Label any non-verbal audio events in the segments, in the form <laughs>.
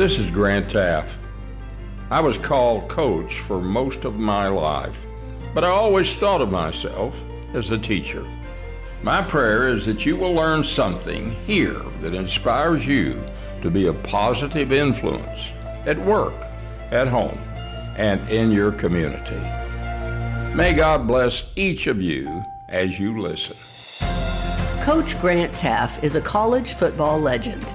This is Grant Teaff. I was called coach for most of my life, but I always thought of myself as a teacher. My prayer is that you will learn something here that inspires you to be a positive influence at work, at home, and in your community. May God bless each of you as you listen. Coach Grant Teaff is a college football legend.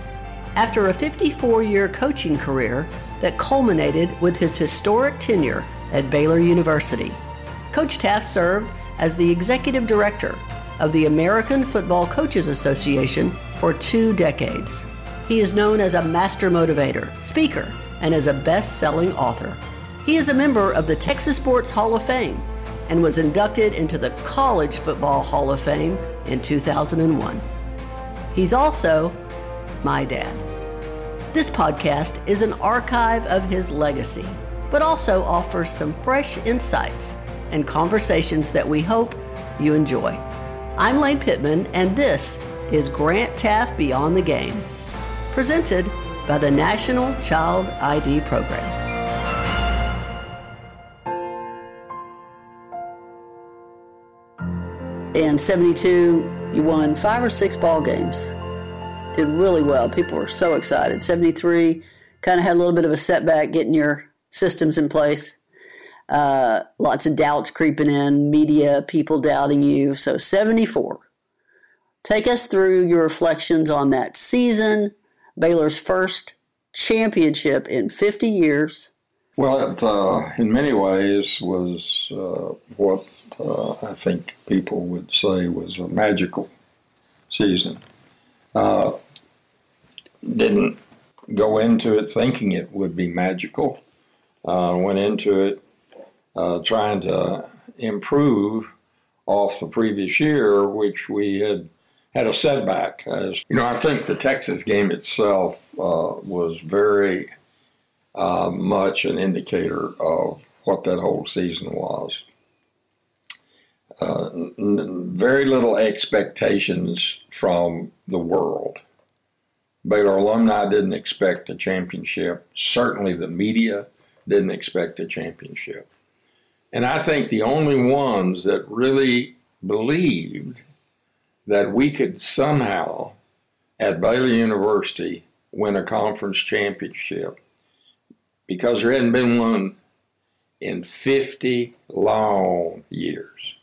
After a 54 year coaching career that culminated with his historic tenure at Baylor University, Coach Teaff served as the executive director of the American Football Coaches Association for two decades. He is known as a master motivator, speaker, and as a best selling author. He is a member of the Texas Sports Hall of Fame and was inducted into the College Football Hall of Fame in 2001. He's also my dad. This podcast is an archive of his legacy, but also offers some fresh insights and conversations that we hope you enjoy. I'm Lane Pittman, and this is Grant Teaff Beyond the Game, presented by the National Child ID Program. In 72, you won five or six ball games. Did really well. People were so excited. 73, kind of had a little bit of a setback getting your systems in place. Uh, lots of doubts creeping in, media, people doubting you. So 74. Take us through your reflections on that season, Baylor's first championship in 50 years. Well, it, uh, in many ways, was uh, what uh, I think people would say was a magical season. Uh, didn't go into it thinking it would be magical. Uh, went into it uh, trying to improve off the previous year, which we had had a setback. As you know, I think the Texas game itself uh, was very uh, much an indicator of what that whole season was. Uh, n- very little expectations from the world. Baylor alumni didn't expect a championship. Certainly, the media didn't expect a championship. And I think the only ones that really believed that we could somehow, at Baylor University, win a conference championship, because there hadn't been one in 50 long years.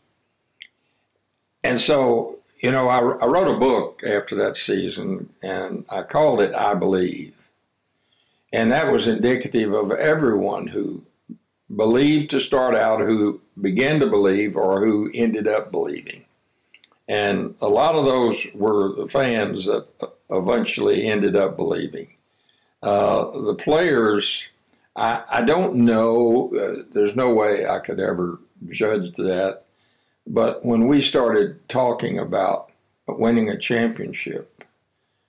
And so, you know, I, I wrote a book after that season, and I called it I Believe. And that was indicative of everyone who believed to start out, who began to believe, or who ended up believing. And a lot of those were the fans that eventually ended up believing. Uh, the players, I, I don't know, uh, there's no way I could ever judge that. But when we started talking about winning a championship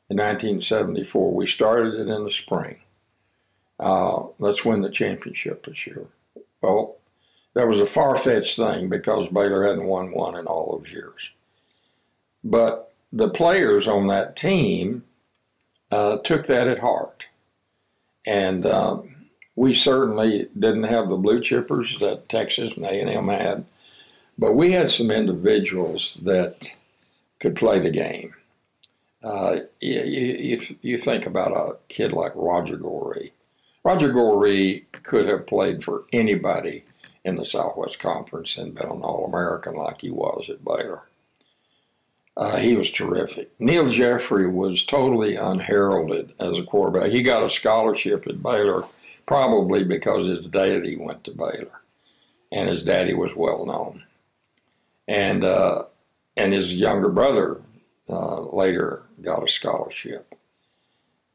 in 1974, we started it in the spring. Uh, let's win the championship this year. Well, that was a far fetched thing because Baylor hadn't won one in all those years. But the players on that team uh, took that at heart. And um, we certainly didn't have the blue chippers that Texas and A&M had, but we had some individuals that could play the game. Uh, you, you, you, think about a kid like Roger Goree. Roger Goree could have played for anybody in the Southwest Conference and been an All American like he was at Baylor. Uh, he was terrific. Neal Jeffrey was totally unheralded as a quarterback. He got a scholarship at Baylor probably because his daddy went to Baylor, and his daddy was well known. And uh, and his younger brother uh, later got a scholarship.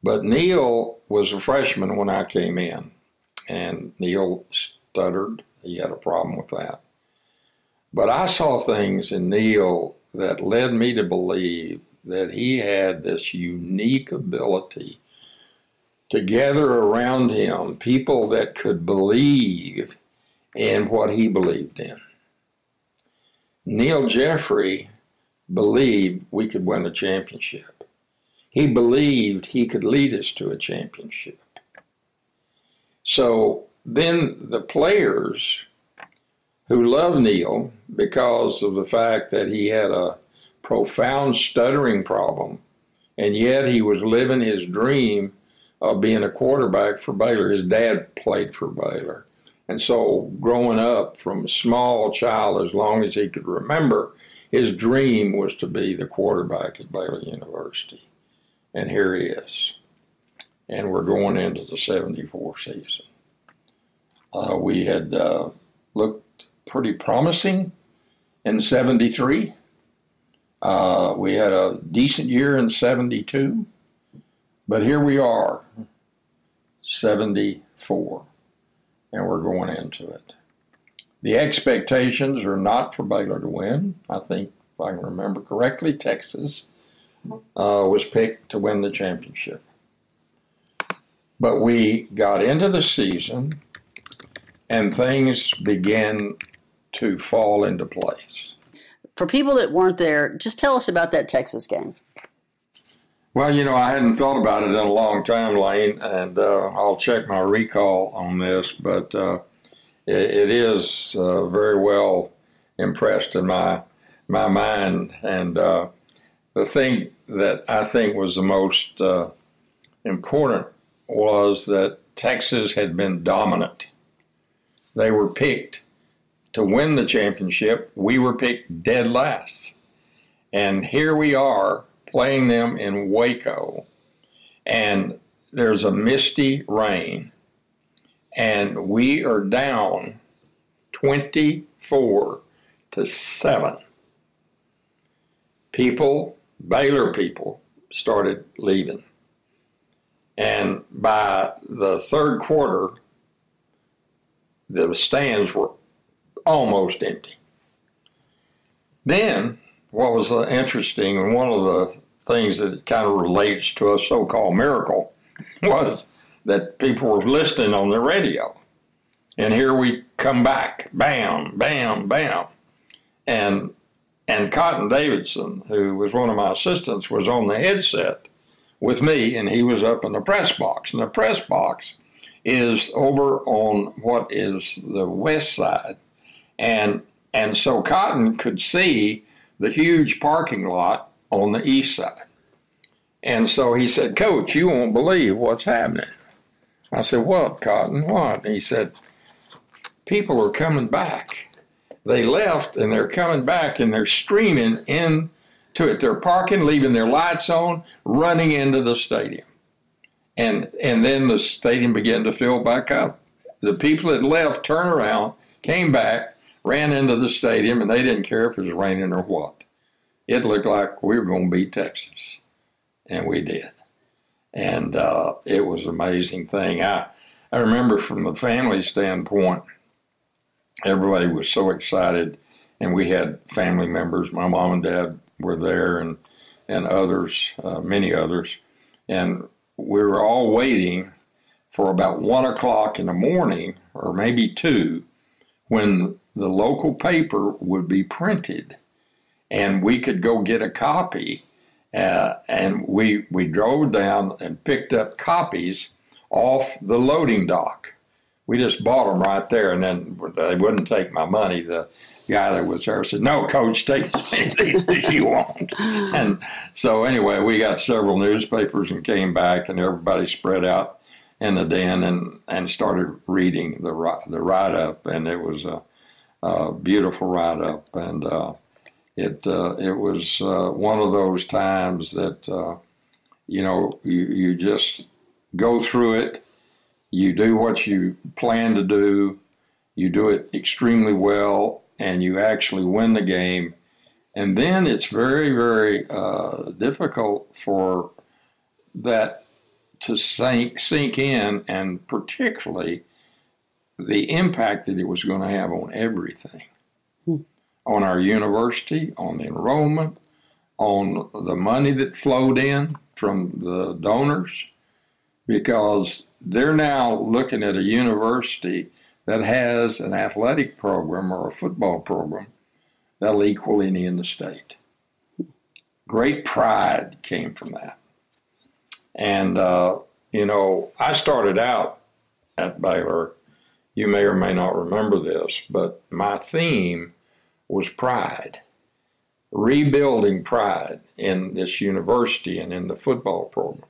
But Neal was a freshman when I came in, and Neal stuttered. He had a problem with that. But I saw things in Neil that led me to believe that he had this unique ability to gather around him people that could believe in what he believed in. Neal Jeffrey believed we could win a championship. He believed he could lead us to a championship. So then the players who loved Neal because of the fact that he had a profound stuttering problem, and yet he was living his dream of being a quarterback for Baylor. His dad played for Baylor. And so, growing up from a small child, as long as he could remember, his dream was to be the quarterback at Baylor University. And here he is. And we're going into the 74 season. Uh, we had uh, looked pretty promising in 73. Uh, we had a decent year in 72. But here we are, 74, and we're going into it. The expectations are not for Baylor to win. I think, if I can remember correctly, Texas uh, was picked to win the championship. But we got into the season and things began to fall into place. For people that weren't there, just tell us about that Texas game. Well, you know, I hadn't thought about it in a long time, Lane, and uh, I'll check my recall on this, but uh, it, it is uh, very well impressed in my my mind. And uh, the thing that I think was the most uh, important was that Texas had been dominant. They were picked to win the championship. We were picked dead last. And here we are playing them in Waco, and there's a misty rain, and we are down 24 to 7. People, Baylor people, started leaving. And by the third quarter, the stands were almost empty. Then, what was interesting, and one of the things that kind of relates to a so called miracle was that people were listening on the radio. And here we come back, bam, bam, bam. And and Cotton Davidson, who was one of my assistants, was on the headset with me, and he was up in the press box. And the press box is over on what is the west side. And and so Cotton could see the huge parking lot on the east side. And so he said, Coach, you won't believe what's happening. I said, What, Cotton? What? And he said, People are coming back. They left and they're coming back and they're streaming into it. They're parking, leaving their lights on, running into the stadium. And, and then the stadium began to fill back up. The people that left turned around, came back, ran into the stadium, and they didn't care if it was raining or what it looked like we were going to beat Texas, and we did. And uh, it was an amazing thing. I I remember from the family standpoint, everybody was so excited, and we had family members. My mom and dad were there, and and others, uh, many others, and we were all waiting for about one o'clock in the morning, or maybe two, when the local paper would be printed and we could go get a copy. Uh, and we we drove down and picked up copies off the loading dock. We just bought them right there, and then they wouldn't take my money. The guy that was there said, "No, coach, take many as <laughs> you want." And so anyway, we got several newspapers and came back, and everybody spread out in the den and and started reading the the write up, and it was a, a beautiful write up, and uh, it uh, it was uh, one of those times that uh, you know you, you just go through it. You do what you plan to do. You do it extremely well and you actually win the game. And then it's very very uh, difficult for that to sink sink in and particularly the impact that it was going to have on everything on our university, on the enrollment, on the money that flowed in from the donors, because they're now looking at a university that has an athletic program or a football program that'll equal any in the state. Great pride came from that. And, uh, you know, I started out at Baylor, you may or may not remember this, but my theme was pride, rebuilding pride in this university and in the football program.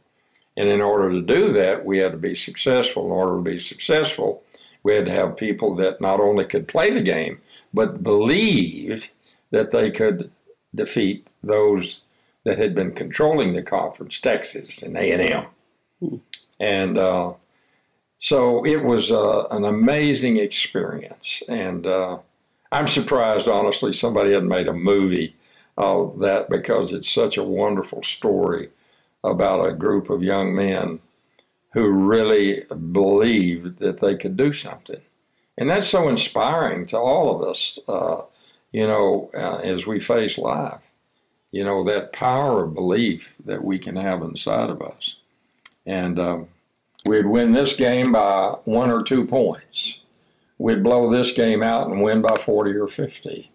And in order to do that, we had to be successful. In order to be successful, we had to have people that not only could play the game, but believed that they could defeat those that had been controlling the conference, Texas and A&M. Hmm. And uh, so it was uh, an amazing experience. And uh, I'm surprised, honestly, somebody hadn't made a movie of that because it's such a wonderful story about a group of young men who really believed that they could do something. And that's so inspiring to all of us, uh, you know, uh, as we face life. You know, that power of belief that we can have inside of us. And um, we'd win this game by one or two points. We'd blow this game out and win by 40 or 50.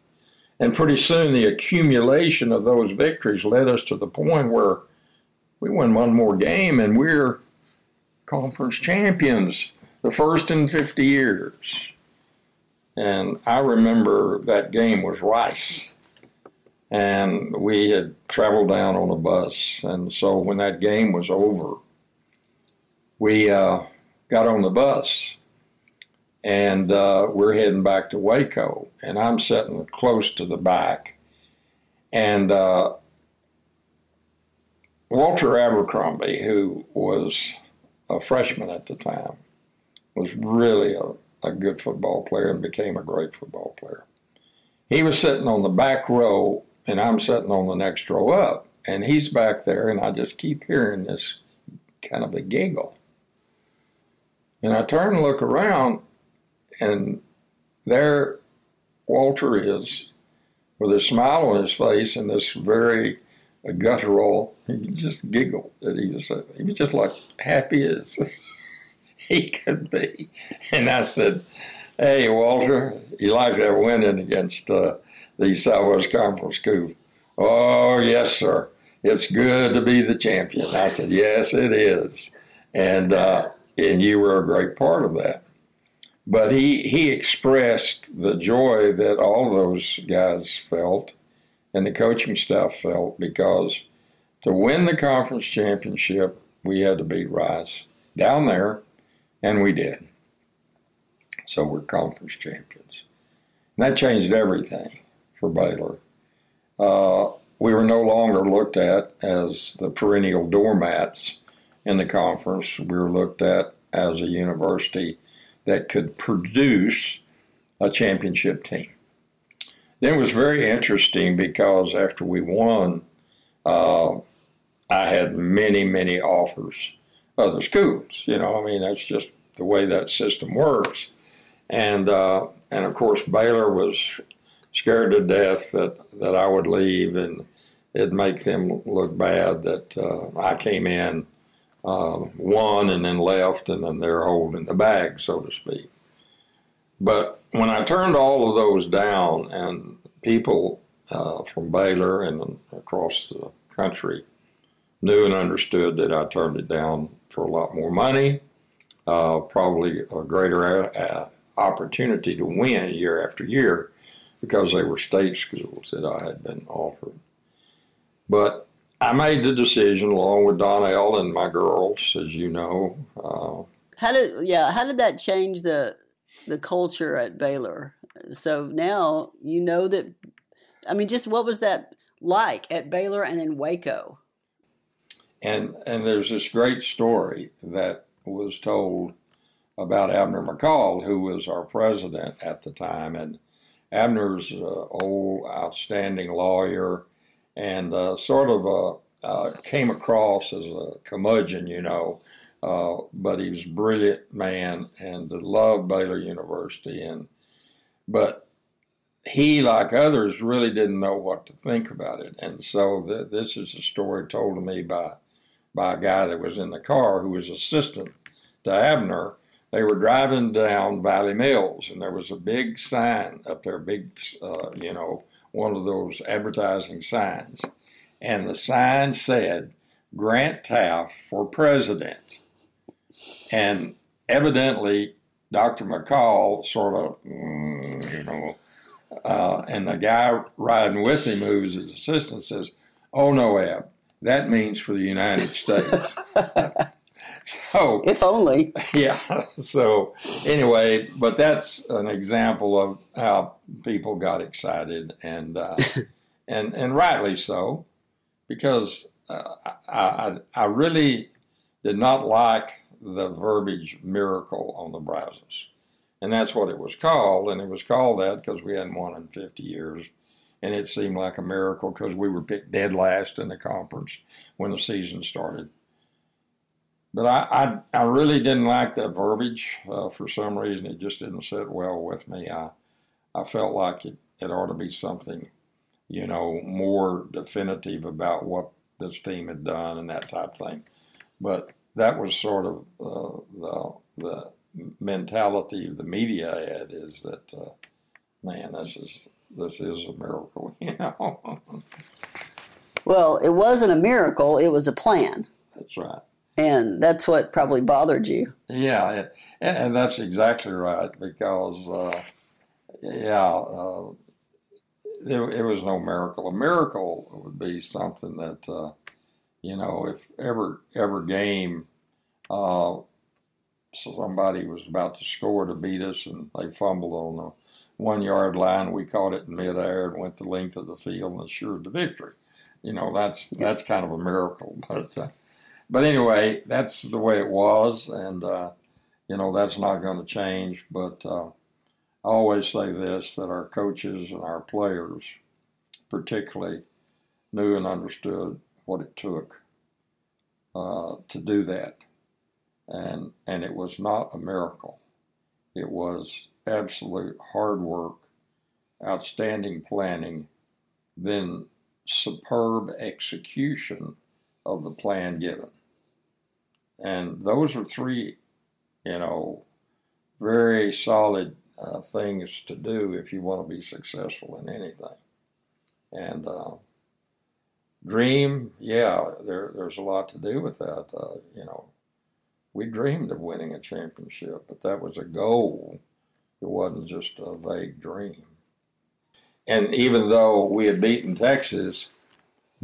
And pretty soon, the accumulation of those victories led us to the point where we won one more game and we're conference champions, the first in 50 years. And I remember that game was Rice. And we had traveled down on a bus. And so when that game was over, we uh, got on the bus and uh, we're heading back to Waco. And I'm sitting close to the back. And uh, Walter Abercrombie, who was a freshman at the time, was really a, a good football player and became a great football player. He was sitting on the back row, and I'm sitting on the next row up, and he's back there, and I just keep hearing this kind of a giggle. And I turn and look around, and there Walter is with a smile on his face and this very guttural. He just giggled. And he was he was just like happy as <laughs> he could be. And I said, "Hey, Walter, you like that winning against uh, the Southwest Conference School?" "Oh, yes, sir. It's good to be the champion." I said, "Yes, it is," and uh, and you were a great part of that. But he he expressed the joy that all those guys felt and the coaching staff felt because to win the conference championship, we had to beat Rice down there, and we did. So we're conference champions. And that changed everything for Baylor. Uh, we were no longer looked at as the perennial doormats in the conference. We were looked at as a university that could produce a championship team. Then it was very interesting because after we won, uh, I had many, many offers. Other schools, you know, I mean, that's just the way that system works. And uh, and of course, Baylor was scared to death that, that I would leave and it'd make them look bad that uh, I came in, uh, won, and then left, and then they're holding the bag, so to speak. But when I turned all of those down, and people uh, from Baylor and across the country knew and understood that I turned it down for a lot more money, uh, probably a greater uh, opportunity to win year after year because they were state schools that I had been offered. But I made the decision along with Donell and my girls, as you know. Uh, how did yeah? How did that change the the culture at Baylor. So now you know that. I mean, just what was that like at Baylor and in Waco? And and there's this great story that was told about Abner McCall, who was our president at the time, and Abner's an old, outstanding lawyer, and uh, sort of a, uh, came across as a curmudgeon, you know, uh, but he was a brilliant man and loved Baylor University. And but he, like others, really didn't know what to think about it. And so th- this is a story told to me by by a guy that was in the car who was assistant to Abner. They were driving down Valley Mills, and there was a big sign up there, big, uh, you know, one of those advertising signs. And the sign said, Grant Teaff for president. And evidently, Dr. McCall sort of, mm, you know, uh, and the guy riding with him, who's his assistant, says, "Oh no, Ab, that means for the United States." <laughs> so, <laughs> if only. <laughs> Yeah. So anyway, but that's an example of how people got excited, and uh, <laughs> and and rightly so, because uh, I, I really did not like the verbiage miracle on the Brazos. And that's what it was called. And it was called that because we hadn't won in 50 years. And it seemed like a miracle because we were picked dead last in the conference when the season started. But I, I, I really didn't like that verbiage. Uh, for some reason, it just didn't sit well with me. I, I felt like it, it ought to be something, you know, more definitive about what this team had done and that type of thing. But that was sort of uh, the, the mentality of the media had is that, uh, man, this is this is a miracle, <laughs> you know. well, it wasn't a miracle; it was a plan. And that's what probably bothered you. Yeah, and, and, that's exactly right because, uh, yeah, uh, it, it, was no miracle. A miracle would be something that, uh, you know, if ever ever game uh, somebody was about to score to beat us, and they fumbled on the one yard line. We caught it in midair and went the length of the field and assured the victory. You know, that's that's kind of a miracle. But uh, but anyway, that's the way it was, and uh, you know that's not going to change. But uh, I always say this: that our coaches and our players, particularly, knew and understood what it took uh, to do that and and it was not a miracle. It was absolute hard work, outstanding planning, then superb execution of the plan given. And those are three, you know, very solid uh, things to do if you want to be successful in anything. And uh, dream, yeah, there, there's a lot to do with that. Uh, you know, we dreamed of winning a championship, but that was a goal. It wasn't just a vague dream. And even though we had beaten Texas,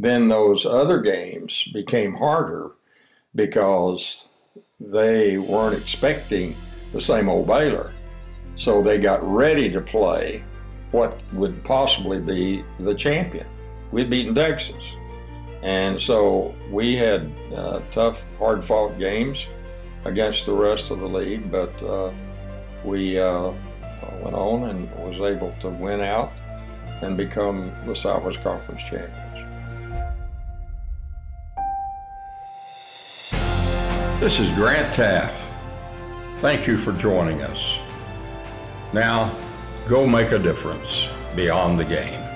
then those other games became harder because they weren't expecting the same old Baylor. So they got ready to play what would possibly be the champion. We'd beaten Texas. And so we had uh, tough, hard fought games against the rest of the league, but uh, we uh, went on and was able to win out and become the Southwest Conference champions. This is Grant Teaff. Thank you for joining us. Now, go make a difference beyond the game.